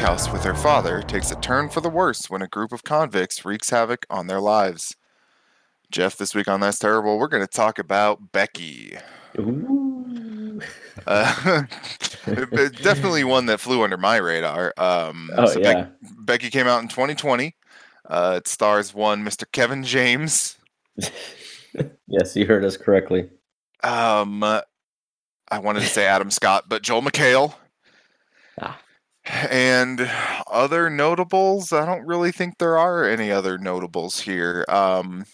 at a lake house with her father takes a turn for the worse when a group of convicts wreaks havoc on their lives. Jeff, this week on That's Terrible, we're going to talk about Becky. Uh, definitely one that flew under my radar. Um, Oh so yeah. Bec- Becky came out in 2020. Uh, it stars one Mr. Kevin James. yes, you heard us correctly. Um, I wanted to say Adam Scott, but Joel McHale. Ah. And other notables, I don't really think there are any other notables here. Um,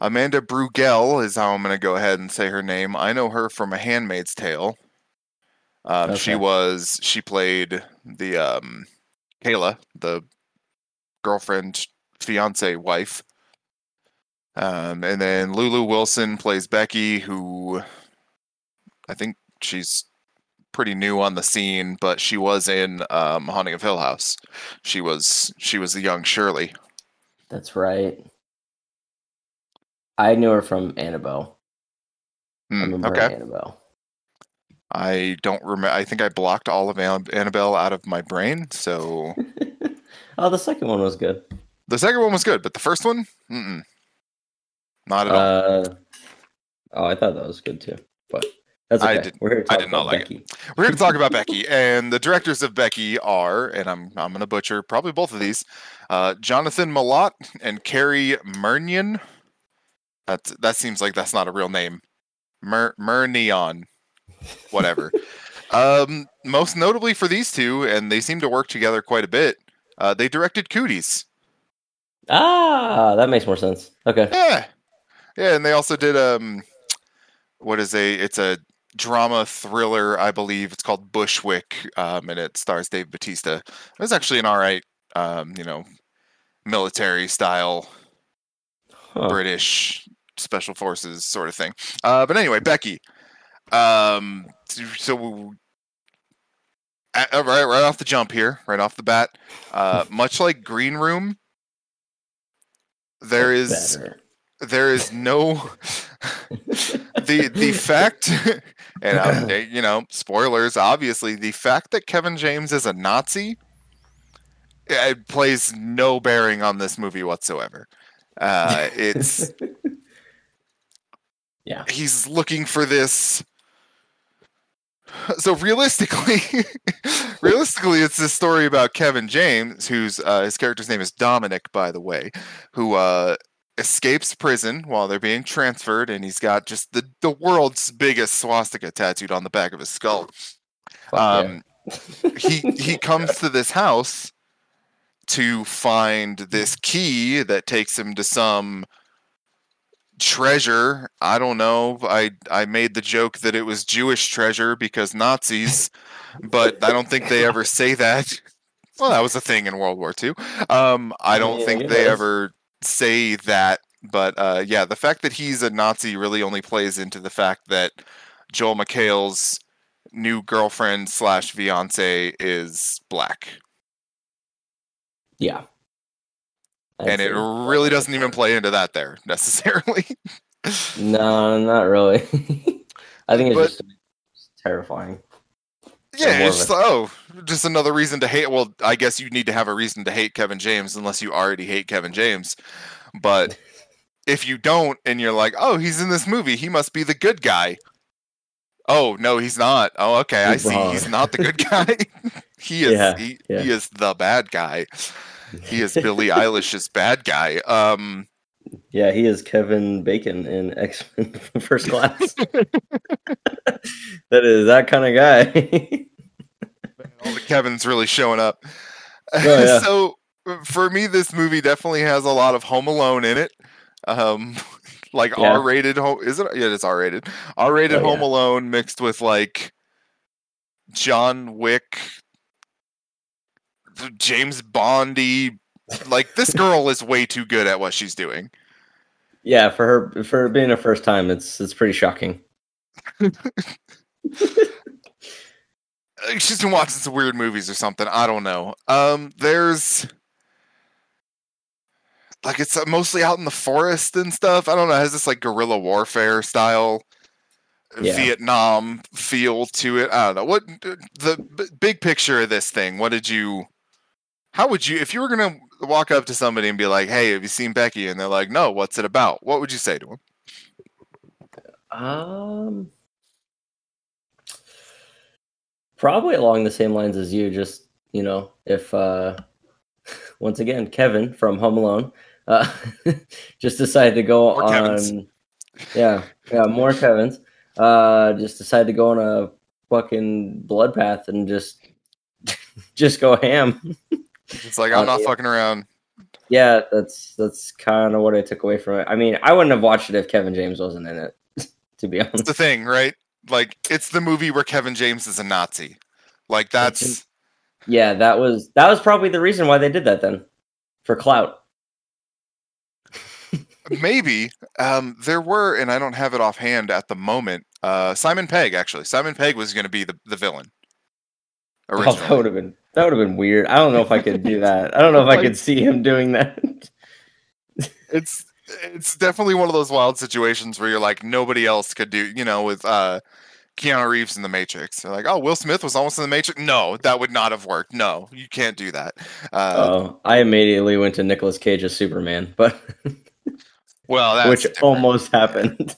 Amanda Brugel is how I'm going to go ahead and say her name. I know her from A Handmaid's Tale. Um, She was she played the um, Kayla, the girlfriend, fiance, wife. Um, and then Lulu Wilson plays Becky, who I think she's pretty new on the scene, but she was in um, Haunting of Hill House. She was she was the young Shirley. That's right. I knew her from Annabelle. I Hmm, remember okay, Annabelle. I don't remember. I think I blocked all of Annabelle out of my brain. So oh, the second one was good. the second one was good, but the first one, mm-mm, not at all. Uh, oh, I thought that was good too. But that's I did, we're here to I did not like it. We're here to talk about Becky, and the directors of Becky are, and I'm I'm gonna butcher probably both of these, uh, Jonathan Milott and Cary Murnion. That that seems like that's not a real name. Mer Murnion, whatever. um, most notably for these two, and they seem to work together quite a bit. Uh, they directed Cooties. Ah, that makes more sense. Okay. Yeah, yeah, and they also did um, what is a it's a drama thriller, I believe. It's called Bushwick, um, and it stars Dave Batista. It was actually an all right, um, you know, military style Huh. British special forces sort of thing. Uh, but anyway, Becky. Um, so- so a- uh, right, right off the jump here, right off the bat, uh, much like Green Room, there is Better. There is no the the fact and eh, you know spoilers obviously the fact that kevin james is a nazi eh, it plays no bearing on this movie whatsoever uh it's Yeah. he's looking for this so realistically realistically it's this story about kevin james who's uh, his character's name is dominic by the way who uh escapes prison while they're being transferred and he's got just the, the world's biggest swastika tattooed on the back of his skull. Um he he comes to this house to find this key that takes him to some treasure. I don't know. I i made the joke that it was jewish treasure because nazis but i don't think they ever say that. Well that was a thing in world war ii um i don't Yeah, think they ever say that but uh yeah the fact that he's a nazi really only plays into the fact that joel mchale's new girlfriend slash fiance is black Yeah. And it really doesn't even play into that there necessarily No, not really. I think it's But- just terrifying. Yeah it's just oh just another reason to hate well i guess you need to have a reason to hate kevin james unless you already hate kevin james. But if you don't and you're like oh he's in this movie he must be the good guy. Oh no he's not. Oh okay i see. Wrong. he's not the good guy. He is Yeah, he, yeah. he is the bad guy. He is billie eilish's bad guy. Um Yeah, he is Kevin Bacon in X Men First Class. that is that kind of guy. all the Kevin's really showing up. Oh, yeah. so for me, this movie definitely has a lot of Home Alone in it. Um, like Yeah. R-rated home is it? Yeah, it's R-rated. R-rated Oh, Home yeah. Alone mixed with like John Wick, James Bondy. Like this girl is way too good at what she's doing. yeah, for her for being a first time, it's it's pretty shocking. She's been watching some weird movies or something. I don't know. Um, there's like it's uh, mostly out in the forest and stuff. I don't know. It has this like guerrilla warfare style Yeah. Vietnam feel to it. I don't know what the b- big picture of this thing. What did you? How would you if you were gonna walk up to somebody and be like, "Hey, have you seen Becky?" and they're like, "No, what's it about?" What would you say to them? Um, probably along the same lines as you. Just you know, if uh, once again Kevin from Home Alone uh, just decided to go More on, Kevins. yeah, yeah, more Kevin's. Uh, just decided to go on a fucking blood path and just just go ham. It's like I'm Uh, not yeah. fucking around. Yeah, that's that's kind of what I took away from it. I mean, I wouldn't have watched it if Kevin James wasn't in it. To be It's honest, the thing, right? Like it's the movie where Kevin James is a Nazi. Like that's yeah, that was that was probably the reason why they did that then, for clout. maybe um, there were, and I don't have it offhand at the moment. Uh, Simon Pegg actually. Simon Pegg was going to be the the villain. Oh, that would have been that would have been weird. I don't know if I could do that. I don't know if I could see him doing that. it's it's definitely one of those wild situations where you're like nobody else could do you know with uh keanu reeves in the matrix they're like oh will smith was almost in the matrix no that would not have worked no you can't do that uh Oh, I immediately went to Nicolas Cage as Superman, but well that's which different. almost happened.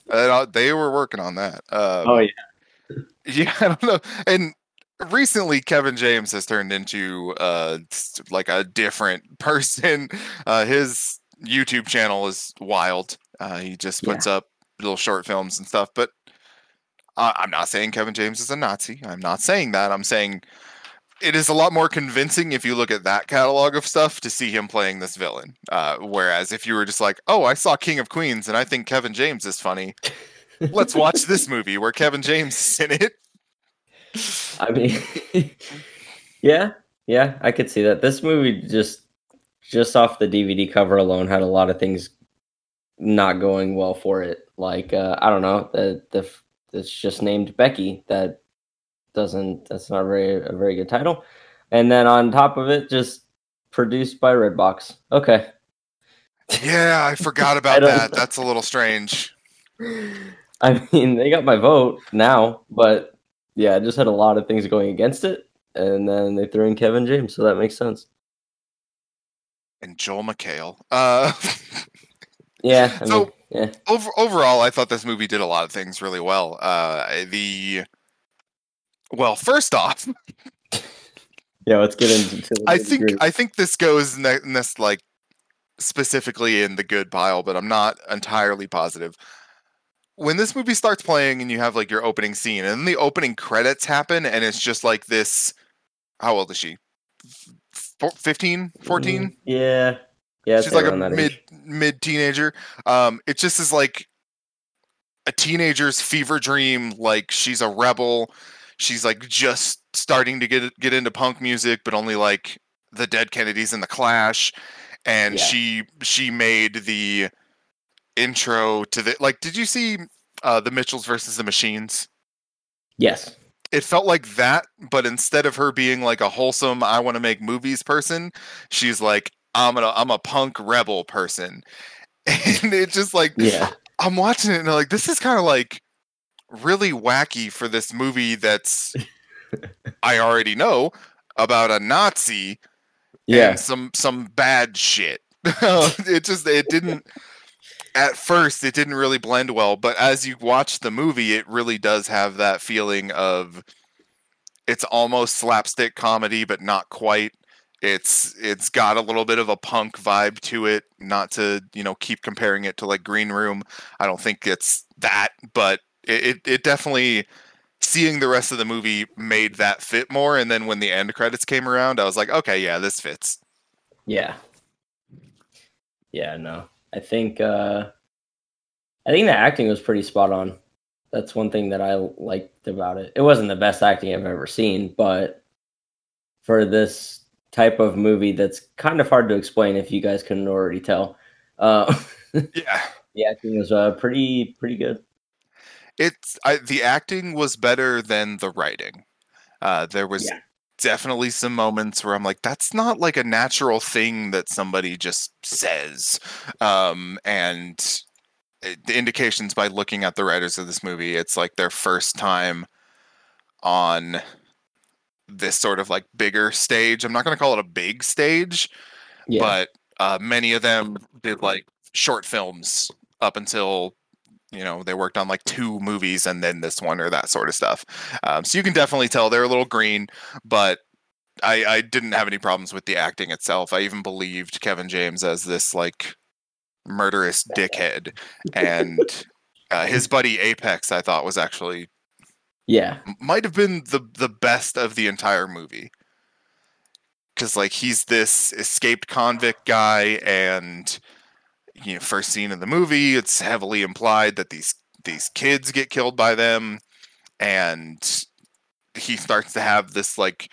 They were working on that um, Oh yeah, yeah i don't know and recently kevin james has turned into uh like a different person. Uh his youtube channel is wild. Uh he just Yeah. puts up little short films and stuff but I i'm not saying kevin james is a nazi. I'm not saying that. I'm saying it is a lot more convincing if you look at that catalog of stuff to see him playing this villain. Uh whereas if you were just like oh i saw king of queens and i think kevin james is funny let's watch this movie where kevin james is in it I mean, yeah, yeah, I could see that. This movie just just off the DVD cover alone had a lot of things not going well for it. Like uh, I don't know, the the it's just named Becky. That doesn't that's not very a very good title. And then on top of it, just produced by Redbox. Okay. Yeah, I forgot about don't that. That's a little strange. I mean, they got my vote now, but yeah, it just had a lot of things going against it. And then they threw in Kevin James, so that makes sense. And Joel McHale. Uh, Yeah, I So- mean, yeah. over, overall, I thought this movie did a lot of things really well. Uh, the well, first off, Yeah, let's get into the I think I think this goes in, the- in this like specifically in the good pile, but I'm not entirely positive. When this movie starts playing and you have like your opening scene and then the opening credits happen and it's just like this how old is she? F- 15, 14? Mm, Yeah. Yeah, she's like a mid age. mid teenager. Um, it just is like a teenager's fever dream. Like she's a rebel. She's like just starting to get get into punk music, but only like the Dead Kennedys and the Clash. And Yeah. she she made the intro to the like. Did you see uh, the Mitchells versus the Machines? Yes. it felt like that, but instead of her being like a wholesome I want to make movies person, she's like I'm gonna I'm a punk rebel person. And it just like Yeah. I'm watching it and I'm like this is kind of like really wacky for this movie that's I already know about a Nazi Yeah. and some some bad shit. it just it didn't at first it didn't really blend well, but mm. as you watch the movie, it really does have that feeling of it's almost slapstick comedy, but not quite. It's it's got a little bit of a punk vibe to it. Not to you know keep comparing it to like Green Room. I don't think it's that, but it it, it definitely seeing the rest of the movie made that fit more. And then when the end credits came around, I was like, okay, yeah, this fits. Yeah. Yeah, no. I think uh I think the acting was pretty spot on. That's one thing that I liked about it. It wasn't the best acting I've ever seen, but for this type of movie that's kind of hard to explain if you guys couldn't already tell. Uh Yeah. the acting was uh pretty pretty good. it's I, the acting was better than the writing. Uh, there was Yeah. Definitely some moments where I'm like, that's not like a natural thing that somebody just says. Um, and eh, the indications by looking at the writers of this movie, it's like their first time on this sort of like bigger stage. I'm not going to call it a big stage, Yeah. but uh, many of them did like short films up until you know they worked on like two movies and then this one or that sort of stuff. Um, so you can definitely tell they're a little green, but I, I didn't have any problems with the acting itself. I even believed Kevin James as this like murderous dickhead, and uh, his buddy Apex I thought was actually yeah. might have been the the best of the entire movie because like he's this escaped convict guy and you know first scene of the movie it's heavily implied that these these kids get killed by them and he starts to have this like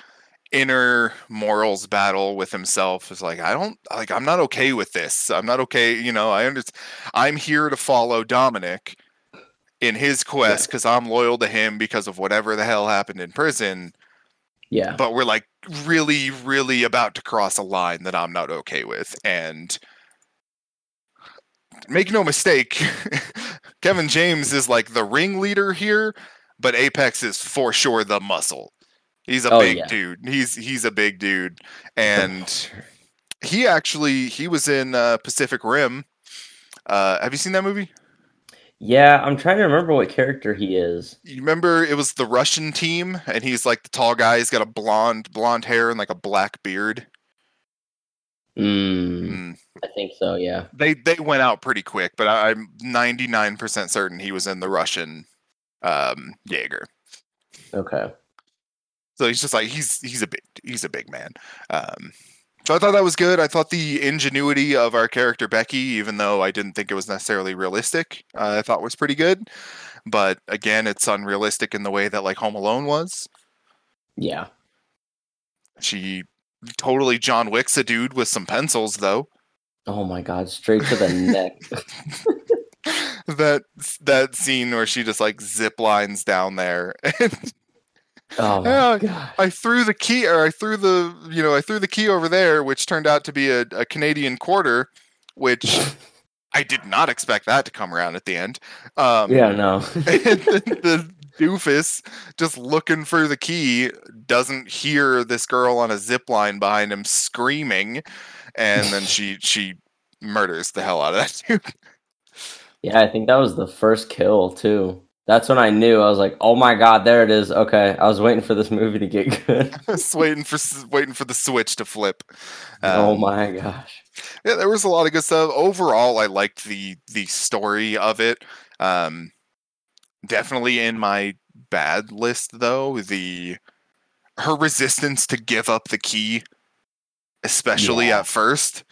inner morals battle with himself. Is like i don't like i'm not okay with this. I'm not okay you know i understand i'm here to follow dominic in his quest because i'm loyal to him because of whatever the hell happened in prison. Yeah. but we're like really really about to cross a line that i'm not okay with and make no mistake kevin james is like the ringleader here but apex is for sure the muscle. He's a Oh, big yeah. dude. He's he's a big dude. And he actually he was in uh, pacific rim. Uh, have you seen that movie? Yeah, I'm trying to remember what character he is. you remember it was the russian team and he's like the tall guy. He's got a blonde blonde hair and like a black beard Mm, Mm. I think so. Yeah. they they went out pretty quick, but I, I'm 99% certain he was in the Russian um, Jaeger. Okay. So he's just like he's he's a big he's a big man. Um, so I thought that was good. I thought the ingenuity of our character Becky, even though I didn't think it was necessarily realistic, uh, I thought was pretty good. But again, it's unrealistic in the way that like Home Alone was. Yeah. She totally John Wick's a dude with some pencils though. Oh my god, straight to the neck. that that scene where she just like zip lines down there and Oh my god. I threw the key, or I threw the, you know, I threw the key over there, which turned out to be a, a Canadian quarter, which I did not expect that to come around at the end. Um, Yeah, no. the doofus just looking for the key doesn't hear this girl on a zip line behind him screaming, and then she she murders the hell out of that dude. yeah, I think that was the first kill too. That's when I knew. I was like, "Oh my god, there it is." Okay, I was waiting for this movie to get good. Just waiting for waiting for the switch to flip. oh Um, my gosh. yeah, there was a lot of good stuff. Overall, I liked the the story of it. Um, definitely in my bad list though. The her resistance to give up the key, especially Yeah. at first.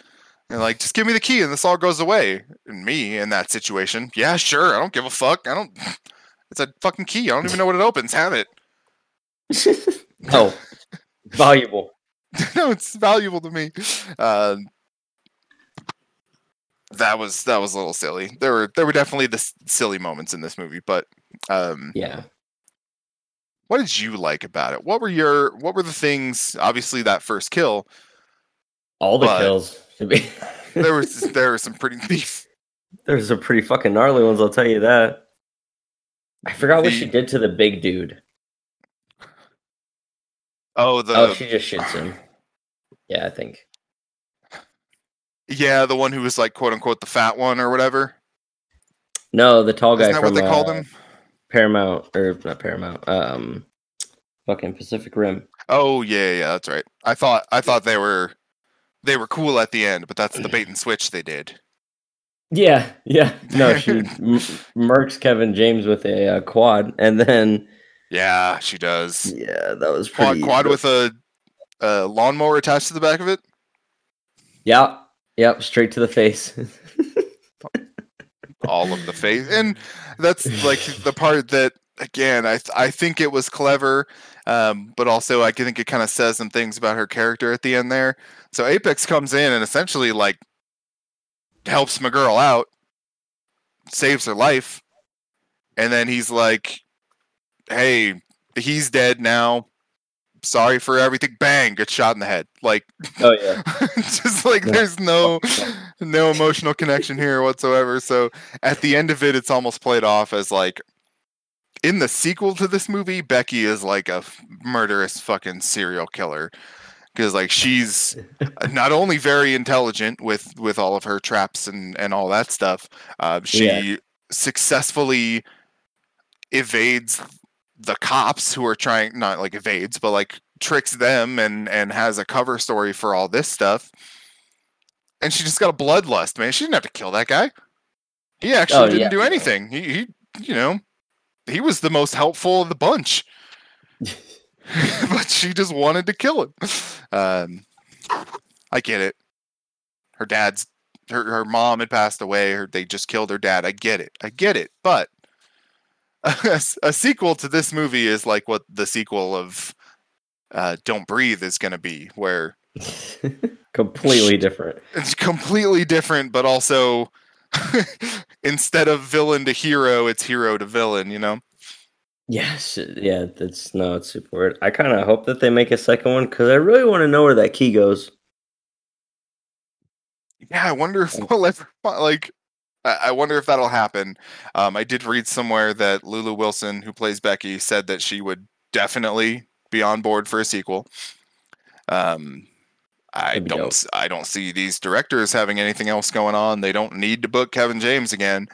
And like, just give me the key and this all goes away. And me in that situation, yeah, sure. I don't give a fuck. I don't. It's a fucking key. I don't even know what it opens. Have it. oh, valuable. no, it's valuable to me. Um, that was that was a little silly. There were there were definitely the s- silly moments in this movie, but um, Yeah. what did you like about it? What were your what were the things? Obviously, that first kill. All the kills. There was there were some pretty. There's some pretty fucking gnarly ones. I'll tell you that. I forgot what she did to the big dude. oh, the oh, she just shoots him. Yeah, I think. yeah, the one who was like quote unquote the fat one or whatever. No, the tall guy Isn't that from what they called uh, him? Paramount or not Paramount. Um, fucking Pacific Rim. Oh yeah, yeah, that's right. I thought I thought they were they were cool at the end, but that's the bait and switch they did. Yeah, yeah. No, she m- murks Kevin James with a uh, quad, and then Yeah, she does. yeah, that was Quad quad with a, a lawnmower attached to the back of it. yeah, yep, straight to the face. All of the face, and that's like the part that again I I think it was clever, um, but also I think it kind of says some things about her character at the end there. So Apex comes in and essentially like helps my girl out, saves her life, and then he's like, "Hey, he's dead now. Sorry for everything. Bang, gets shot in the head. Like, Oh yeah. just like Yeah. there's no no emotional connection here whatsoever. So at the end of it, it's almost played off as like in the sequel to this movie, Becky is like a f- murderous fucking serial killer because like she's not only very intelligent with with all of her traps and and all that stuff, uh, she Yeah. successfully evades the cops who are trying not like evades but like tricks them and and has a cover story for all this stuff. And she just got a bloodlust man. She didn't have to kill that guy. He actually Oh, didn't yeah, do anything. He, he you know he was the most helpful of the bunch. But she just wanted to kill him. Um i get it. Her dad's her, her mom had passed away. Or they just killed her dad. I get it. I get it. But a, sequel to this movie is like what the sequel of uh, don't breathe is going to be where Completely different. it's completely different but also instead of villain to hero it's hero to villain you know Yes, yeah, that's no, it's super weird. I kind of hope that they make a second one because I really want to know where that key goes. Yeah, I wonder if we'll ever like. I wonder if that'll happen. Um, I did read somewhere that Lulu Wilson, who plays Becky, said that she would definitely be on board for a sequel. Um, I don't. dope. I don't see these directors having anything else going on. They don't need to book Kevin James again.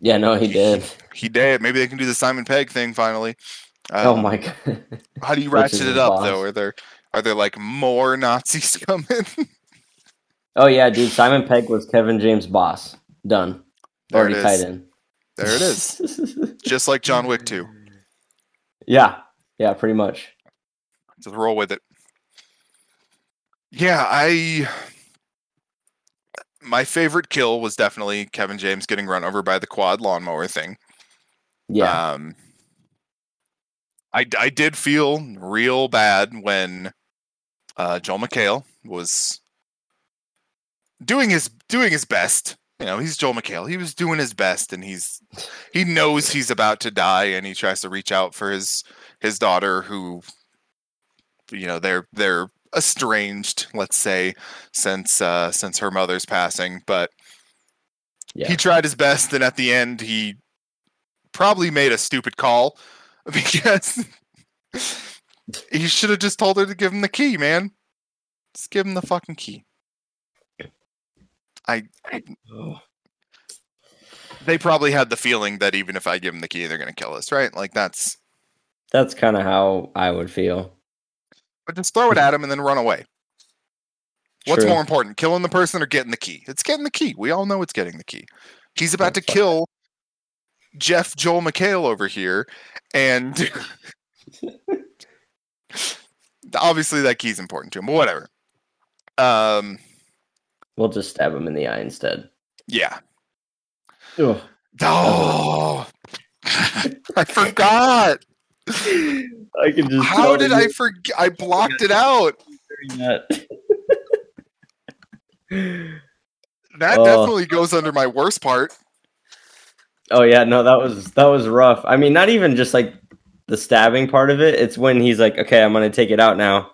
Yeah, no, he did. He did. Maybe they can do the Simon Pegg thing finally. oh Um, my god. How do you ratchet it up boss. though? Are there are there like more Nazis coming? oh yeah, dude. Simon Pegg was Kevin James' boss. Done. There Already tied in. there it is. Just like John Wick 2. yeah, yeah, pretty much. Just roll with it. Yeah, I my favorite kill was definitely Kevin James getting run over by the quad lawnmower thing. Yeah, Um I I did feel real bad when uh Joel McHale was doing his doing his best. You know, he's Joel McHale. He was doing his best and he's he knows he's about to die and he tries to reach out for his his daughter who you know, they're they're estranged, let's say, since uh since her mother's passing, but yeah. he tried his best and at the end he probably made a stupid call because he should have just told her to give him the key man just give him the fucking key Oh. they probably had the feeling that even if i give them the key they're going to kill us right like that's That's kind of how I would feel. but just throw it at him and then run away what's True. more important killing the person or getting the key it's getting the key we all know it's getting the key he's about to That's fine. kill jeff joel mchale over here and obviously that key's important to him but whatever um We'll just stab him in the eye instead. yeah Ugh. oh i forgot I can just. how did i forget i blocked it out that. that Oh. definitely goes under my worst part oh yeah, no, that was that was rough. I mean, not even just like the stabbing part of it. It's when he's like, "Okay, I'm gonna take it out now,"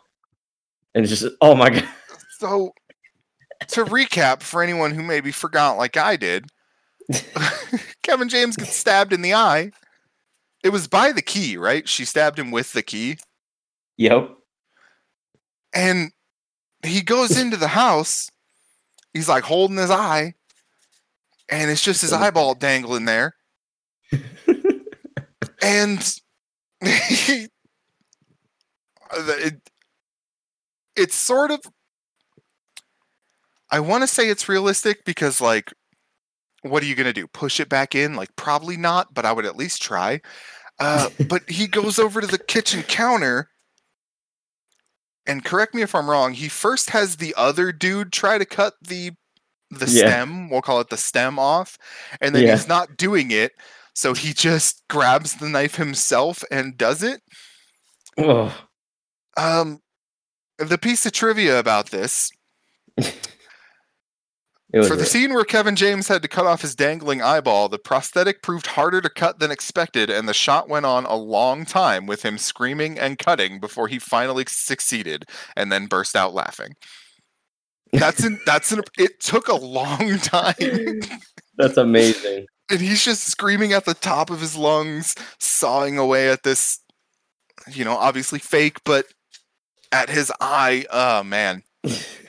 and it's just, oh my god. so to recap for anyone who maybe forgot like i did kevin james gets stabbed in the eye. It was by the key right? She stabbed him with the key. Yep. and he goes into the house. He's like holding his eye. And it's just his eyeball dangling there. And he, uh, it, it's sort of i want to say it's realistic because like what are you going to do push it back in like probably not but i would at least try uh, but he goes over to the kitchen counter and correct me if i'm wrong he first has the other dude try to cut the the Yeah. stem we'll call it the stem off and then Yeah. he's not doing it so he just grabs the knife himself and does it Oh, um the piece of trivia about this For the scene where Kevin James had to cut off his dangling eyeball, the prosthetic proved harder to cut than expected, and the shot went on a long time with him screaming and cutting before he finally succeeded and then burst out laughing. That's an that's an it took a long time. That's amazing. and he's just screaming at the top of his lungs, sawing away at this, you know, obviously fake, but at his eye. Oh man,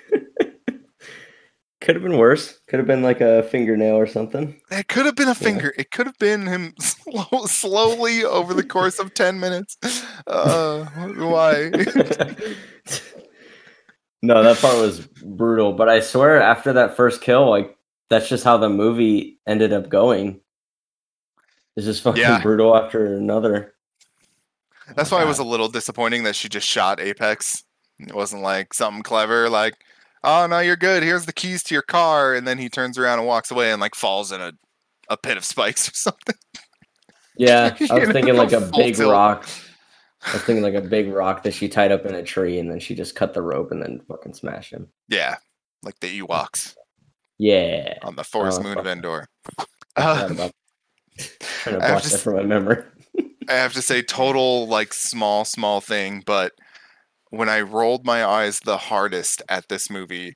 Could have been worse. Could have been like a fingernail or something. it could have been a finger. It could have been him slow, slowly over the course of ten minutes. Uh, why? no, that part was brutal. But I swear, after that first kill, like that's just how the movie ended up going. It's just fucking Yeah. brutal after another. That's why it was a little disappointing that she just shot Apex. It wasn't like something clever, like, "Oh no, you're good. Here's the keys to your car," and then he turns around and walks away and like falls in a a pit of spikes or something. Yeah, I was know, thinking like a big tilt. rock. I was thinking like a big rock that she tied up in a tree, and then she just cut the rope and then fucking smashed him. Yeah, like the Ewoks Yeah, on the forest Oh, moon of. Endor. Uh, trying to I have block to that from my memory. I have to say, total like small, small thing, but when I rolled my eyes the hardest at this movie,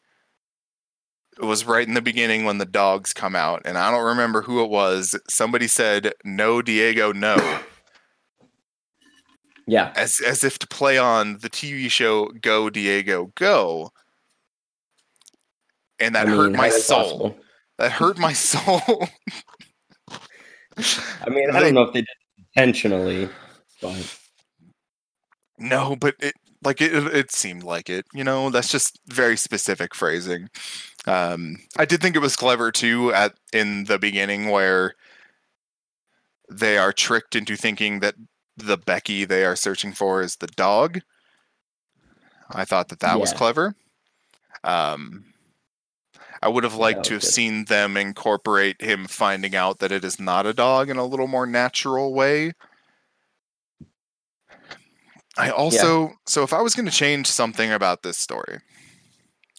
it was right in the beginning when the dogs come out, and I don't remember who it was. Somebody said, "No, Diego, no," Yeah, as as if to play on the TV show "Go, Diego, Go," and that I hurt my soul. possible. That hurt my soul. I mean, I don't know if they did it intentionally, but No, but it like it it seemed like it. You know, that's just very specific phrasing. Um I did think it was clever too at in the beginning where they are tricked into thinking that the Becky they are searching for is the dog. I thought that that was clever. Um I would have liked to have good. seen them incorporate him finding out that it is not a dog in a little more natural way. I also so if I was going to change something about this story,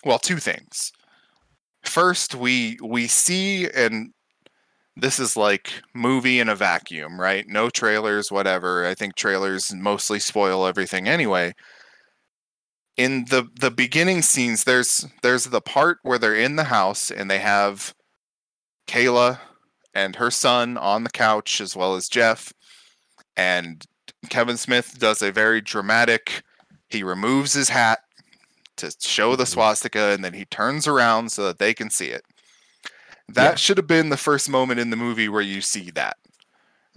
well, two things. First, we we see and this is like movie in a vacuum, right? No trailers, whatever. I think trailers mostly spoil everything anyway. In the the beginning scenes, there's there's the part where they're in the house and they have Kayla and her son on the couch as well as Jeff and Kevin Smith does a very dramatic. He removes his hat to show the mm-hmm. swastika, and then he turns around so that they can see it. That Yeah. should have been the first moment in the movie where you see that.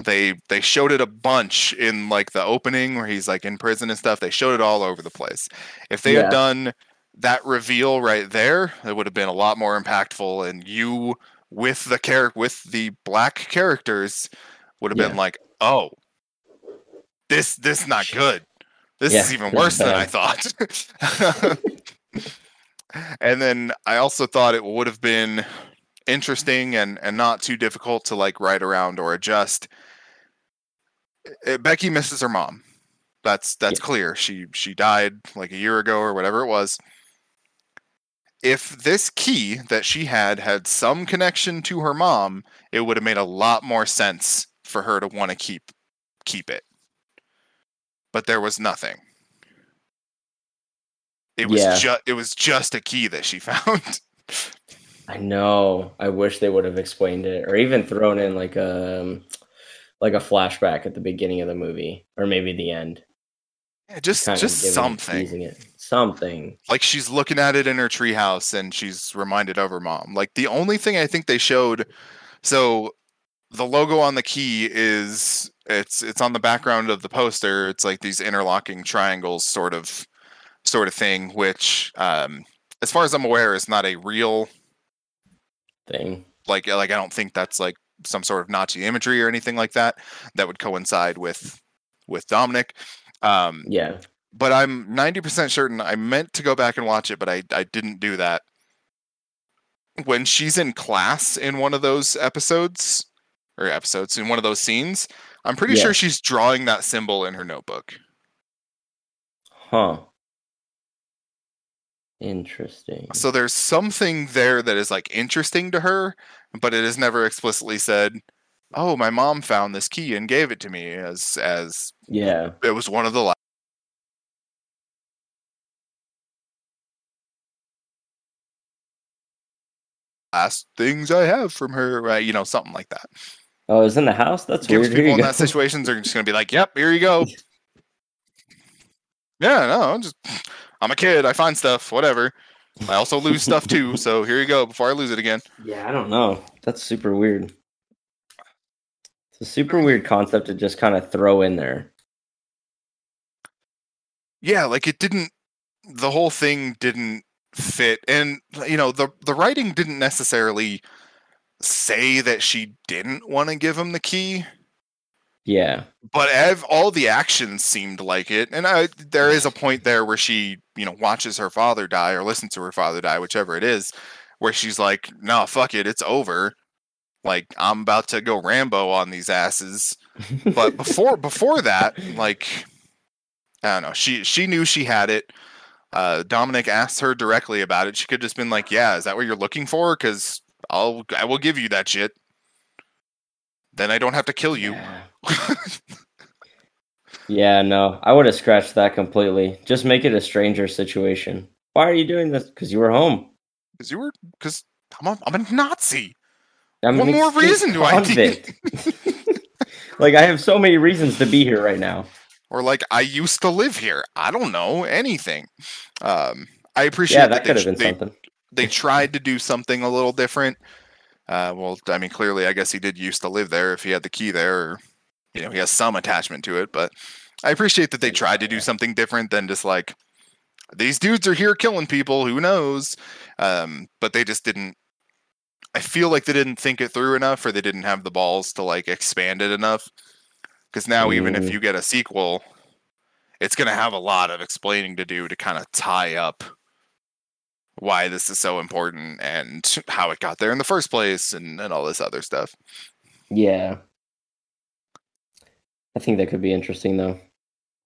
They they showed it a bunch in like the opening where he's like in prison and stuff. They showed it all over the place. If they Yeah. had done that reveal right there, it would have been a lot more impactful. And you with the character with the black characters would have been like, oh, this this not good. This Yeah, is even worse than I thought. and then I also thought it would have been interesting and and not too difficult to like write around or adjust. Uh, Becky misses her mom. That's that's Yeah. clear. She she died like a year ago or whatever it was. If this key that she had had some connection to her mom, it would have made a lot more sense for her to want to keep keep it. But there was nothing. It was Yeah. just it was just a key that she found. I know. I wish they would have explained it, or even thrown in like a um, like a flashback at the beginning of the movie, or maybe the end. Yeah, just kind just giving it, something. it, something. Like she's looking at it in her treehouse and she's reminded of her mom. Like the only thing I think they showed so the logo on the key is it's it's on the background of the poster. It's like these interlocking triangles sort of sort of thing, which um as far as I'm aware is not a real Thing. like like I don't think that's like some sort of Nazi imagery or anything like that that would coincide with with Dominic. Um Yeah. but I'm 90% certain I meant to go back and watch it, but I, I didn't do that. When she's in class in one of those episodes, or episodes, in one of those scenes, I'm pretty Yeah. sure she's drawing that symbol in her notebook. Huh. Interesting. So there's something there that is like interesting to her, but it is never explicitly said, "Oh, my mom found this key and gave it to me," as as Yeah. it was one of the la- last things I have from her, right? You know, something like that. Oh, it's in the house. That's Gives weird. People in go. that situations are just gonna be like, "Yep, here you go." yeah, no, I'm just I'm a kid. I find stuff, whatever. I also lose stuff too, so here you go. Before I lose it again. Yeah, I don't know. That's super weird. It's a super weird concept to just kind of throw in there. yeah like it didn't the whole thing didn't fit and you know the the writing didn't necessarily say that she didn't want to give him the key. Yeah. but ev- all the actions seemed like it and I, there is a point there where she you know watches her father die or listens to her father die whichever it is where she's like no fuck it it's over. Like i'm about to go rambo on these asses. But before before that like i don't know she she knew she had it. Uh dominic asked her directly about it. She could just been like yeah is that what you're looking for? Because i'll i will give you that shit then i don't have to kill you Yeah. Yeah, no, I would have scratched that completely. Just make it a stranger situation. Why are you doing this? Because you were home. because you were because I'm a, I'm a nazi I'm What more reason do I need? like I have so many reasons to be here right now. or like i used to live here i don't know anything um i appreciate Yeah, that, that could have been they, something. They tried to do something a little different. Uh, well, I mean, clearly, I guess he did used to live there if he had the key there, or you know, he has some attachment to it. But I appreciate that they tried to do something different than just like these dudes are here killing people. Who knows? Um, but they just didn't. I feel like they didn't think it through enough, or they didn't have the balls to like expand it enough. Because now, even if Mm. you get a sequel, it's going to have a lot of explaining to do to kind of tie up why this is so important and how it got there in the first place and, and all this other stuff. Yeah. I think that could be interesting though.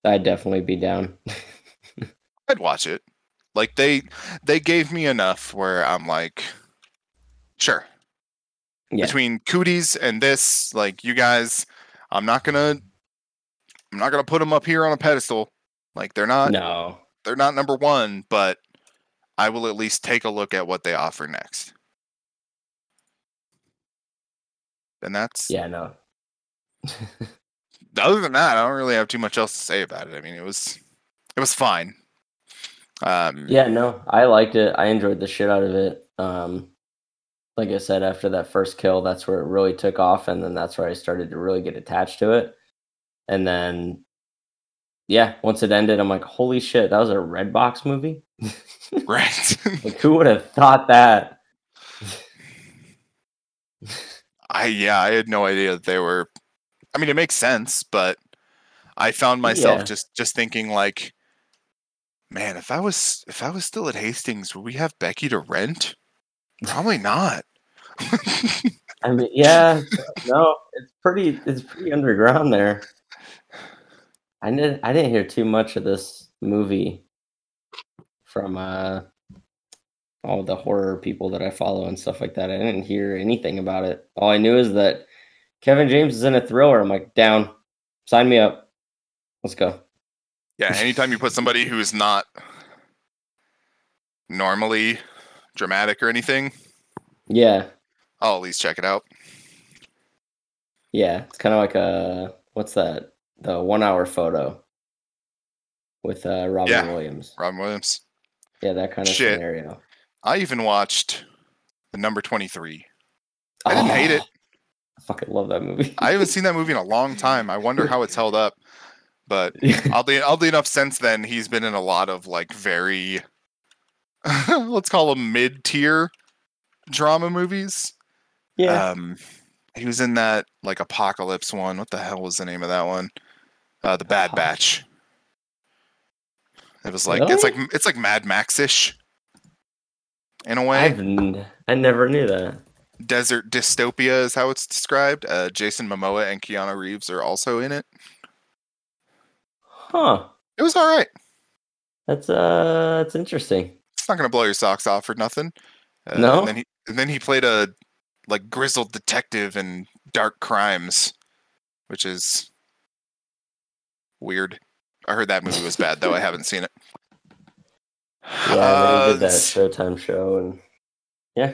I'd definitely be down. I'd watch it. Like they they gave me enough where I'm like, sure. Yeah. Between cooties and this, like you guys, I'm not gonna I'm not gonna put them up here on a pedestal. Like they're not no. they're not number one, but I will at least take a look at what they offer next. And that's Yeah, no. other than that, I don't really have too much else to say about it. I mean, it was it was fine. Um, Yeah, no. I liked it. I enjoyed the shit out of it. Um like I said, after that first kill, that's where it really took off, and then that's where I started to really get attached to it. And then yeah, once it ended, I'm like, holy shit, that was a Redbox movie? right. like who would have thought that? I yeah, I had no idea that they were. I mean, it makes sense, but I found myself Yeah. just just thinking like, man, if I was if I was still at Hastings, would we have Becky to rent? Probably not. I mean, yeah, no, it's pretty it's pretty underground there. I didn't I didn't hear too much of this movie from uh all the horror people that I follow and stuff like that. I didn't hear anything about it. All I knew is that Kevin James is in a thriller. I'm like, down. Sign me up. Let's go. Yeah, anytime you put somebody who's not normally dramatic or anything, Yeah. I'll at least check it out. Yeah. It's kind of like a what's that? The one hour photo with uh Robin Yeah. Williams. Robin Williams. Yeah, that kind of Shit. scenario. I even watched the number twenty three. I didn't hate it. I fucking love that movie. I haven't seen that movie in a long time. I wonder how it's held up. But oddly, oddly enough, since then he's been in a lot of like very, let's call them mid-tier drama movies. yeah. Um, he was in that like apocalypse one. What the hell was the name of that one? Uh, the Bad Batch. It was like it's like it's like Mad Max-ish in a way. I've I never knew that. Desert dystopia is how it's described. Uh, Jason Momoa and Keanu Reeves are also in it. Huh. It was all right. That's uh that's interesting. It's not gonna blow your socks off or nothing. Uh, No? And then he and then he played a like grizzled detective in Dark Crimes, which is weird. I heard that movie was bad though. I haven't seen it. Yeah, Uh, they did that Showtime show, and yeah,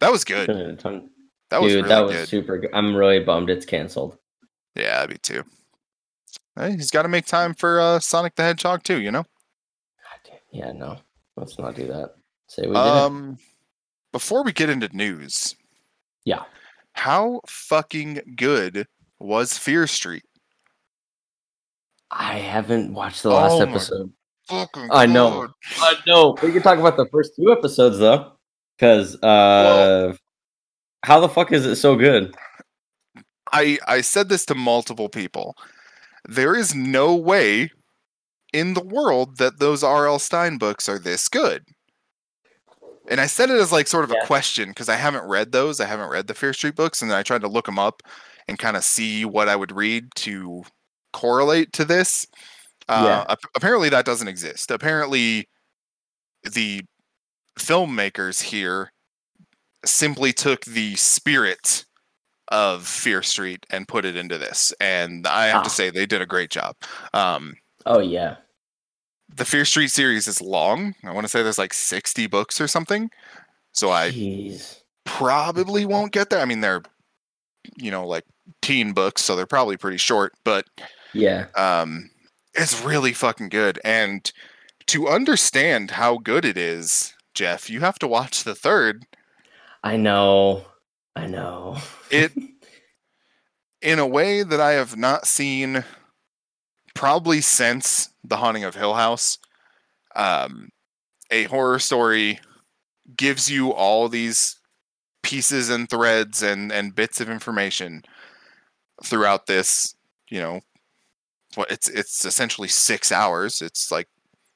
that was good. done it a ton. That was Dude, really that was good. super good. I'm really bummed it's canceled. Yeah, me too. Hey, he's got to make time for uh, Sonic the Hedgehog too. You know. Yeah, no, let's not do that. Say we did. Um, before we get into news, Yeah. how fucking good was Fear Street? I haven't watched the last Oh episode. Fucking I know. good. Uh, no, we can talk about the first two episodes though, because uh, how the fuck is it so good? I I said this to multiple people. There is no way in the world that those R.L. Stine books are this good. And I said it as like sort of Yeah. a question because I haven't read those. I haven't read the Fear Street books, and then I tried to look them up and kind of see what I would read to correlate to this. Uh, Yeah. ap- apparently, that doesn't exist. Apparently, the filmmakers here simply took the spirit of Fear Street and put it into this, and I have to Ah. say they did a great job. Um, Oh yeah, the Fear Street series is long. I want to say there's like 60 books or something. So I jeez. probably won't get there. I mean, they're, you know, like teen books, so they're probably pretty short, but Yeah, um, it's really fucking good. And to understand how good it is, Jeff, you have to watch the third. I know, I know. It, in a way that I have not seen probably since The Haunting of Hill House. Um, a horror story gives you all these pieces and threads and and bits of information throughout this. You know, what it's it's essentially six hours. It's like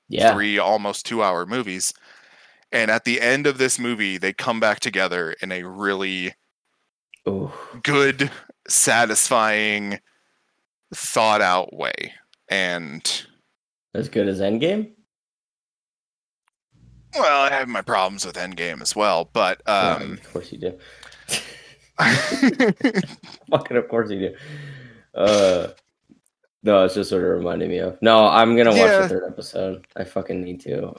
yeah, three almost two hour movies. And at the end of this movie, they come back together in a really Ooh. good, satisfying, thought out way. And as good as Endgame. well, I have my problems with Endgame as well, but Yeah, um of course you do. Fucking, of course you do. Uh, no, it's just sort of reminding me of. No, I'm gonna watch Yeah. the third episode. I fucking need to.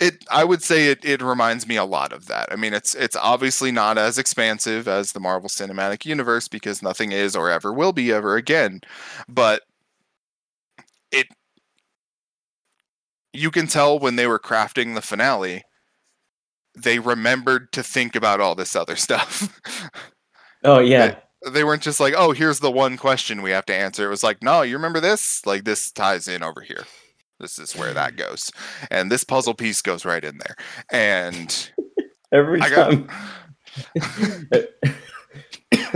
it I would say it it reminds me a lot of that. I mean, it's it's obviously not as expansive as the Marvel Cinematic Universe because nothing is or ever will be ever again, but it you can tell when they were crafting the finale they remembered to think about all this other stuff. Oh yeah, they weren't just like, "Oh, here's the one question we have to answer." It was like, "No, you remember this? Like this ties in over here. This is where that goes, and this puzzle piece goes right in there." And every I got time.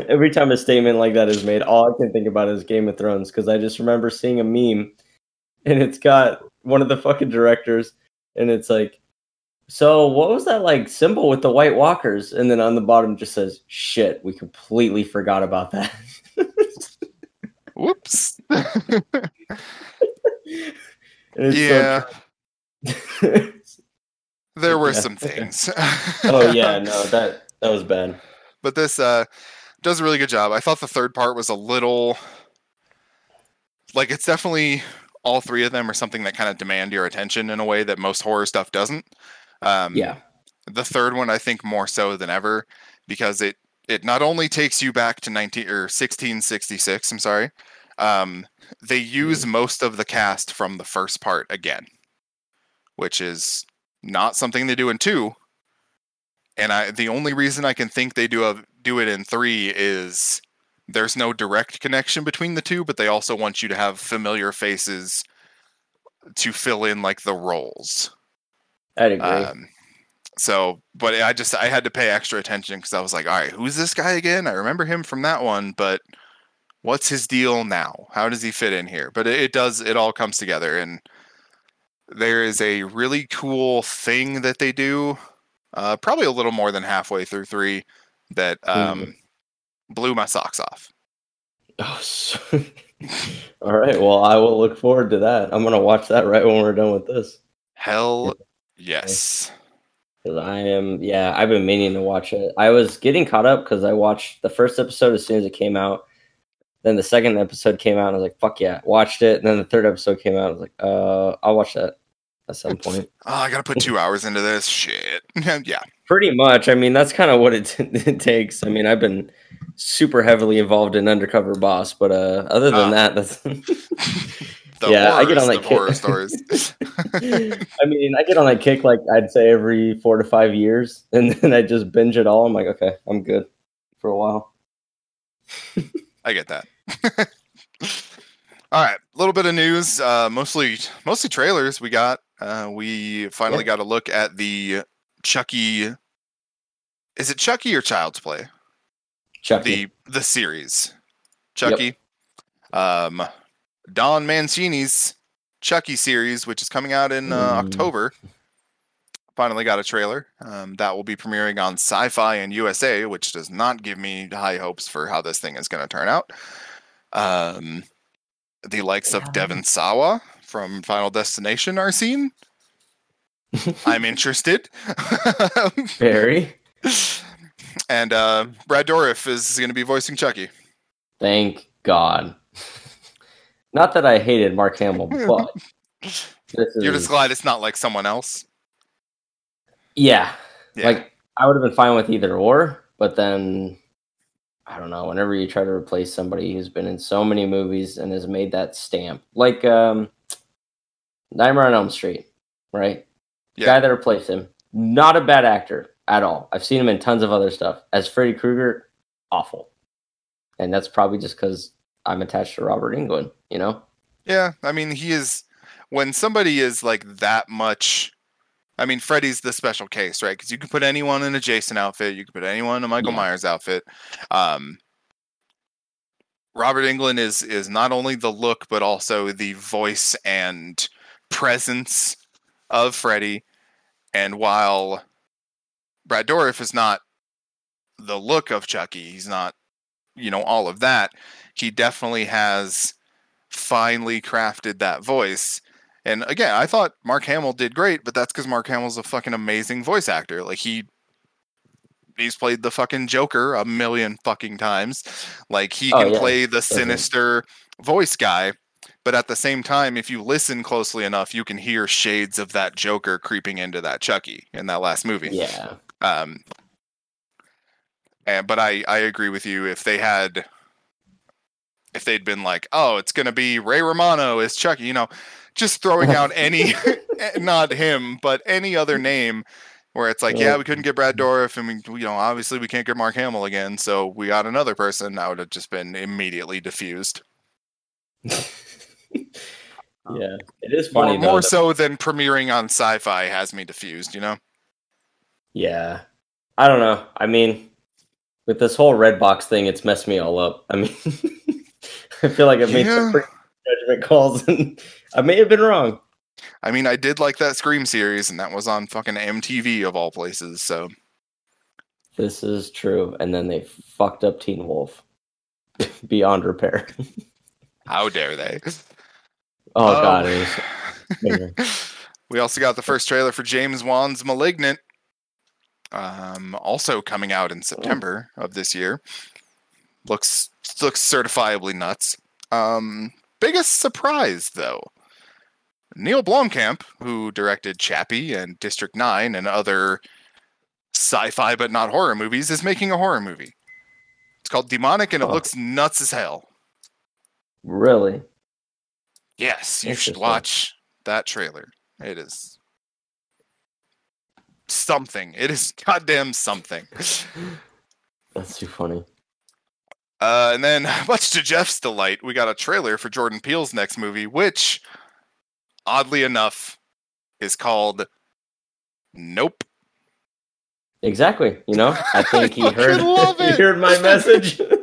Every time a statement like that is made, all I can think about is Game of Thrones because I just remember seeing a meme, and it's got one of the fucking directors, and it's like, "So what was that like symbol with the White Walkers?" And then on the bottom just says, "Shit, we completely forgot about that." whoops. It's so yeah, there were Yeah. some things. oh yeah, no, that that was bad. but this uh does a really good job. I thought the third part was a little like it's definitely all three of them are something that kind of demand your attention in a way that most horror stuff doesn't. Um, Yeah, the third one I think more so than ever because it it not only takes you back to 19 or 1666, I'm sorry. Um, they use most of the cast from the first part again, which is not something they do in 2. And I the only reason I can think they do a, do it in 3 is there's no direct connection between the two, but they also want you to have familiar faces to fill in like the roles. I'd agree. Um, so, but I just I had to pay extra attention because I was like, all right, who's this guy again? I remember him from that one, but what's his deal now? How does he fit in here? But it, it does. It all comes together, and there is a really cool thing that they do. Uh, probably a little more than halfway through three that um, blew my socks off. Oh, sweet. all right. Well, I will look forward to that. I'm gonna watch that right when we're done with this. Hell Yes. 'Cause I am, yeah, I've been meaning to watch it. I was getting caught up because I watched the first episode as soon as it came out. Then the second episode came out, and I was like, "Fuck yeah!" Watched it. And then the third episode came out. I was like, "Uh, I'll watch that at some point." Oh, I gotta put two hours into this shit. yeah. Pretty much. I mean, that's kind of what it, it takes. I mean, I've been super heavily involved in Undercover Boss, but uh, other than Ah. that, that's. The Yeah, I get on that kick. horror stories. I mean, I get on that kick like I'd say every four to five years, and then I just binge it all. I'm like, okay, I'm good for a while. I get that. All right, a little bit of news, uh, mostly mostly trailers. We got uh, we finally Yeah. got a look at the Chucky. Is it Chucky or Child's Play? Chucky. The the series, Chucky. Um, Don Mancini's Chucky series, which is coming out in uh, Mm. October. Finally got a trailer. Um, that will be premiering on Syfy and USA, which does not give me high hopes for how this thing is going to turn out. Um, the likes of Yeah. Devon Sawa from Final Destination are seen. I'm interested. Very. and uh, Brad Dourif is going to be voicing Chucky. Thank God. Not that I hated Mark Hamill, but this You're just glad it's not like someone else. yeah, Yeah. like I would have been fine with either or, but then I don't know. Whenever you try to replace somebody who's been in so many movies and has made that stamp, like um, Nightmare on Elm Street, right? Yeah. Guy that replaced him, not a bad actor at all. I've seen him in tons of other stuff. As Freddy Krueger, awful, and that's probably just because I'm attached to Robert Englund. You know? Yeah, I mean, he is when somebody is like that much. I mean, Freddy's the special case, right? Because you can put anyone in a Jason outfit, you can put anyone in a Michael Yeah. Myers outfit. Um, Robert Englund is is not only the look, but also the voice and presence of Freddy. And while Brad Dourif is not the look of Chucky, he's not, you know, all of that. He definitely has finely crafted that voice. And again, I thought Mark Hamill did great, but that's because Mark Hamill's a fucking amazing voice actor. Like he he's played the fucking Joker a million fucking times. Like he Oh, can yeah, play the sinister voice guy. But at the same time, if you listen closely enough, you can hear shades of that Joker creeping into that Chucky in that last movie. Yeah. Um, and but I I agree with you. If they had, if they'd been like, oh, it's gonna be Ray Romano as Chucky, you know, just throwing out any, eh, not him, but any other name, where it's like, yeah, we couldn't get Brad Dourif, and we, you know, obviously we can't get Mark Hamill again, so we got another person. I would have just been immediately diffused. Yeah. It is funny More, though. more that- so than premiering on Syfy has me diffused. You know. Yeah. I don't know. I mean, with this whole red box thing, it's messed me all up. I mean, I feel like I've made some pretty judgment calls and I may have been wrong. I mean, I did like that Scream series, and that was on fucking MTV of all places. So This is true. And then they fucked up Teen Wolf beyond repair. how dare they? Oh, Um, God. It was, we also got the first trailer for James Wan's *Malignant*, um, also coming out in September of this year. Looks looks certifiably nuts. Um, biggest surprise though, Neil Blomkamp, who directed *Chappie* and *District 9 and other sci-fi but not horror movies, is making a horror movie. It's called *Demonic* and it Huh. looks nuts as hell. really? Yes, you should watch that trailer. It is something. It is goddamn something. That's too funny. Uh, and then, much to Jeff's delight, we got a trailer for Jordan Peele's next movie, which, oddly enough, is called Nope. Exactly. You know, I think he heard, he heard my message. I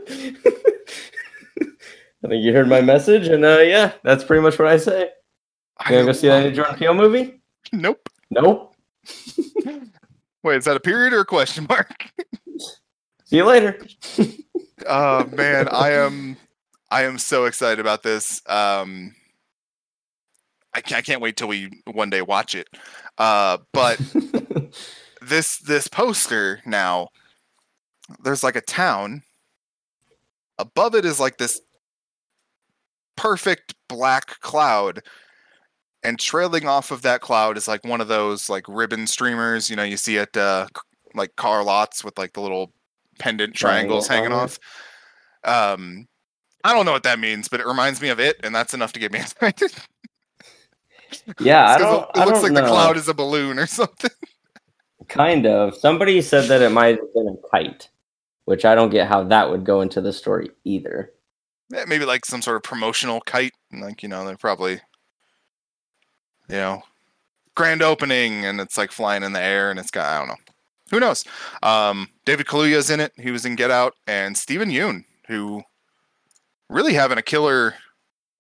think you heard my message, and uh, yeah, that's pretty much what I say. I You gonna go see that Jordan Peele movie? Nope. Nope. Wait, is that a period or a question mark? See you later. oh man, I am I am so excited about this. Um I can't, I can't wait till we one day watch it. Uh, but this this poster now, there's like a town. Above it is like this perfect black cloud, and trailing off of that cloud is like one of those like ribbon streamers. You know, you see at uh, like car lots with like the little pendant triangles Triangle hanging off. Um, I don't know what that means, but it reminds me of it, and that's enough to get me excited. yeah, I don't. it I looks don't like know. the cloud is a balloon or something. Kind of. Somebody said that it might have been a kite, which I don't get how that would go into the story either. Eh, Maybe like some sort of promotional kite. Like, you know, they're probably, you know, grand opening and it's like flying in the air and it's got, I don't know. Who knows? Um, David Kaluuya's in it. He was in Get Out. And Steven Yeun, who really having a killer,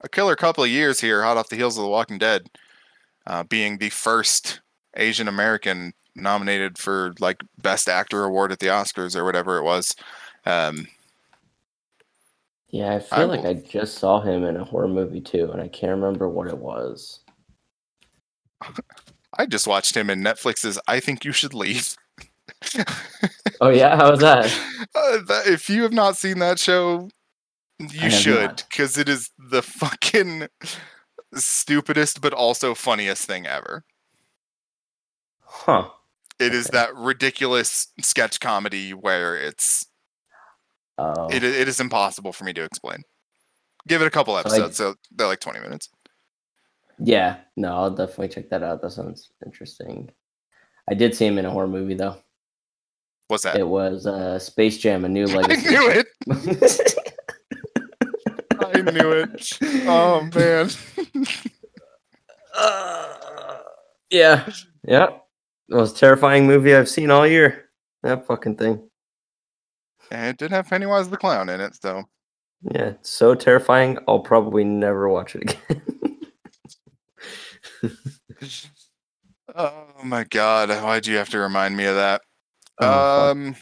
a killer couple of years here, hot off the heels of The Walking Dead, uh, being the first Asian American nominated for like Best Actor award at the Oscars or whatever it was. Um, Yeah, I feel I like will- I just saw him in a horror movie too, and I can't remember what it was. I just watched him in Netflix's I Think You Should Leave. Oh yeah, how was that? Uh, that- if you have not seen that show, you should because it is the fucking stupidest but also funniest thing ever. Huh. It is Okay. that ridiculous sketch comedy where it's Oh. it, it is impossible for me to explain. Give it a couple like- episodes, so they're like twenty minutes. Yeah, no, I'll definitely check that out. That sounds interesting. I did see him in a horror movie though. What's that? It was uh, Space Jam: A New I knew it. I knew it. Oh man. Uh, yeah, yeah. Most terrifying movie I've seen all year. That fucking thing. And it did have Pennywise the clown in it, so Yeah, it's so terrifying. I'll probably never watch it again. Oh my god, why'd you have to remind me of that? Oh, um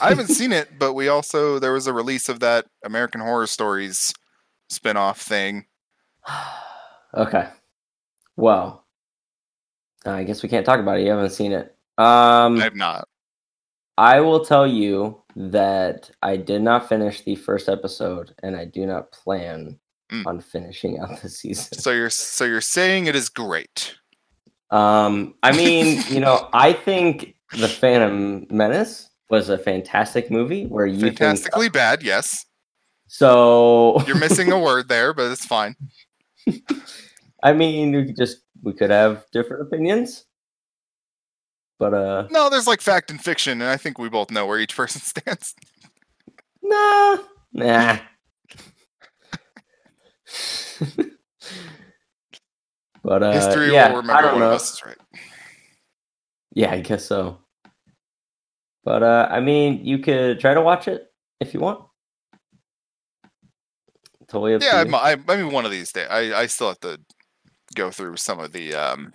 I haven't seen it, but we also there was a release of that American Horror Stories spin-off thing. okay. Well, I guess we can't talk about it. You haven't seen it. Um, I have not. I will tell you that I did not finish the first episode, and I do not plan Mm. on finishing out the season. So you're so you're saying it is great. Um, I mean, you know, I think the Phantom Menace was a fantastic movie where you think Fantastically bad, yes. so. You're missing a word there, but it's fine. I mean, we could just we could have different opinions, but uh, No, there's like fact and fiction, and I think we both know where each person stands. nah, nah. but uh, History yeah, will I remember don't one know. of us is right. Yeah, I guess so. But uh, I mean, you could try to watch it if you want. Totally up Yeah, to. I, I, I mean one of these days. I, I still have to go through some of the um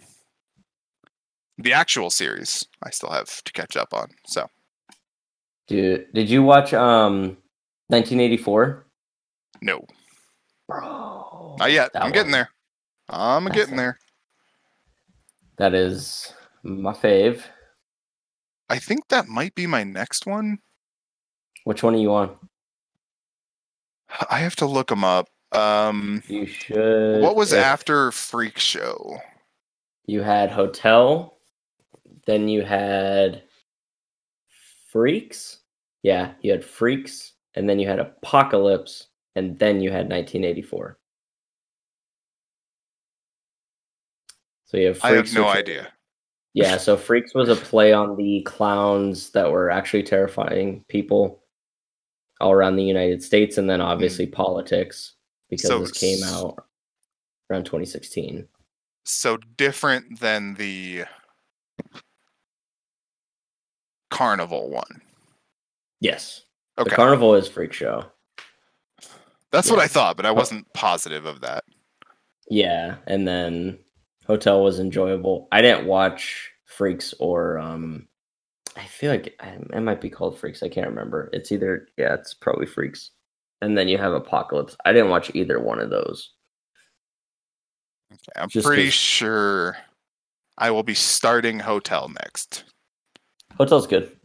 the actual series. I still have to catch up on. So Dude, did you watch um 1984? no, Bro, not yet. I'm getting there. I'm That's getting there. That is my fave. I think that might be my next one. Which one are you on? I have to look them up. Um, You should. what was after Freak Show? You had Hotel, then you had Freaks. Yeah, you had Freaks, and then you had Apocalypse, and then you had 1984. So you have Freaks. I have no idea. Yeah, so Freaks was a play on the clowns that were actually terrifying people all around the United States, and then hmm. obviously politics because So this came out around 2016. So different than the Carnival one. Yes, Okay, the Carnival is Freak Show. that's what. I thought, but I wasn't positive of that. Yeah, and then Hotel was enjoyable. I didn't watch Freaks or um I feel like it might be called Freaks. I can't remember. It's either yeah, it's probably Freaks. And then you have Apocalypse. I didn't watch either one of those. Okay, I'm Just pretty 'cause- sure I will be starting Hotel next. Hotel's good.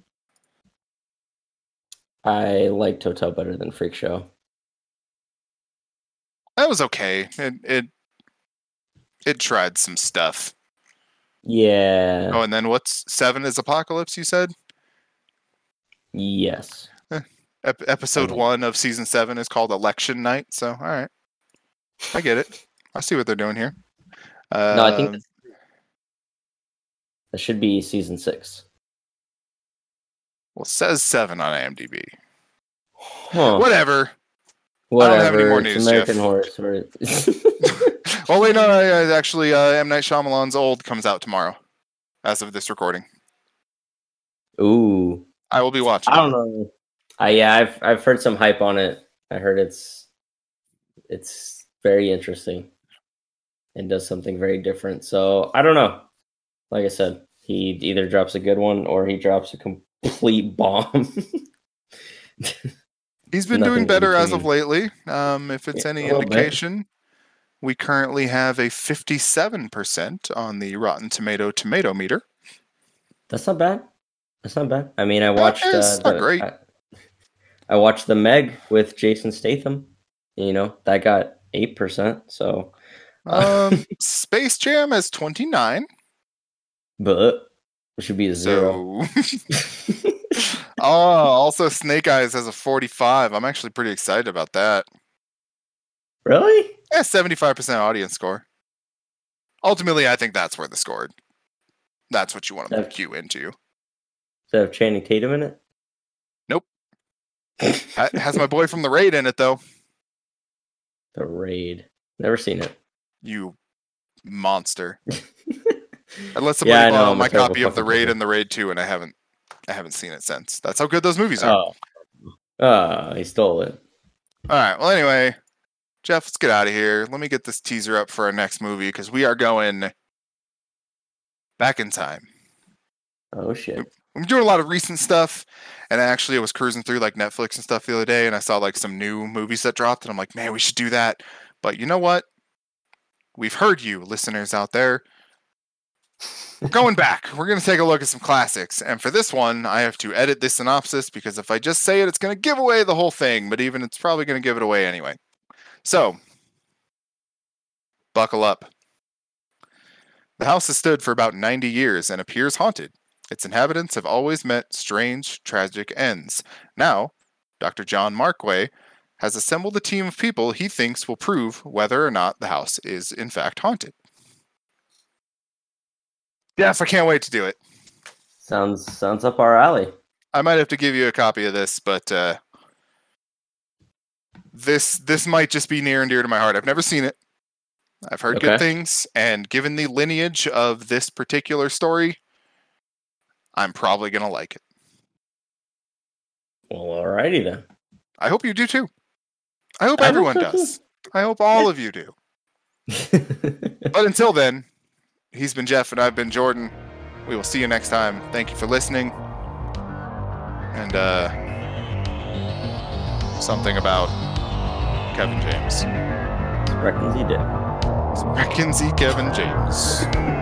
I liked Hotel better than Freak Show. That was okay. It it it tried some stuff. Yeah. Oh, and then what's seven is Apocalypse? You said Yes. Ep- episode Okay. one of season seven is called Election Night. So all right, I get it. I see what they're doing here. Uh, No, I think that should be season six. well, it says seven on IMDb. Huh. Whatever. Whatever. have any more it's American Jeff. Horror Story. Oh wait, no, I, I actually, uh, M Night Shyamalan's Old comes out tomorrow, as of this recording. Ooh. I will be watching. I don't know. I yeah, I've I've heard some hype on it. I heard it's it's very interesting and does something very different. So I don't know. Like I said, he either drops a good one or he drops a complete bomb. He's been Nothing doing better as of lately. Um, if it's Yeah, any a bit. indication, we currently have a 57% on the Rotten Tomato tomato meter. That's not bad. That's not bad. I mean, I watched. Uh, it's not the, great. I, I watched the Meg with Jason Statham. You know that got eight percent. So, Um, Space Jam has 29. but it should be a zero. So, oh, also Snake Eyes has a 45. I'm actually pretty excited about that. really? Yeah, 75% audience score. Ultimately, I think that's where the scored. That's what you want to Q into. Does it have Channing Tatum in it? Ha- Has my boy from the raid in it though. The Raid. Never seen it. You monster. Unless somebody Yeah, I know, borrowed I'm a my copy of the raid and the raid 2 and I haven't I haven't seen it since. That's how good those movies are. oh, oh, he stole it. All right. Well, anyway, Jeff, let's get out of here. Let me get this teaser up for our next movie because we are going back in time. Oh shit. I'm doing a lot of recent stuff, and actually, I was cruising through like Netflix and stuff the other day, and I saw like some new movies that dropped, and I'm like, man, we should do that. But you know what? We've heard you, listeners out there. We're going back. We're going to take a look at some classics, and for this one, I have to edit this synopsis because if I just say it, it's going to give away the whole thing. But even it's probably going to give it away anyway. So, buckle up. The house has stood for about 90 years and appears haunted. Its inhabitants have always met strange, tragic ends. Now, Dr. John Markway has assembled a team of people he thinks will prove whether or not the house is in fact haunted. Yes, I can't wait to do it. Sounds sounds up our alley. I might have to give you a copy of this, but uh, this this might just be near and dear to my heart. I've never seen it. I've heard good things, and given the lineage of this particular story, I'm probably gonna like it. Well, alrighty then. I hope you do too. I hope I hope everyone too. does. I hope all of you do. But until then, he's been Jeff and I've been Jordan. We will see you next time. Thank you for listening. And uh something about Kevin James. Reckons he did. Mackenzie Kevin James.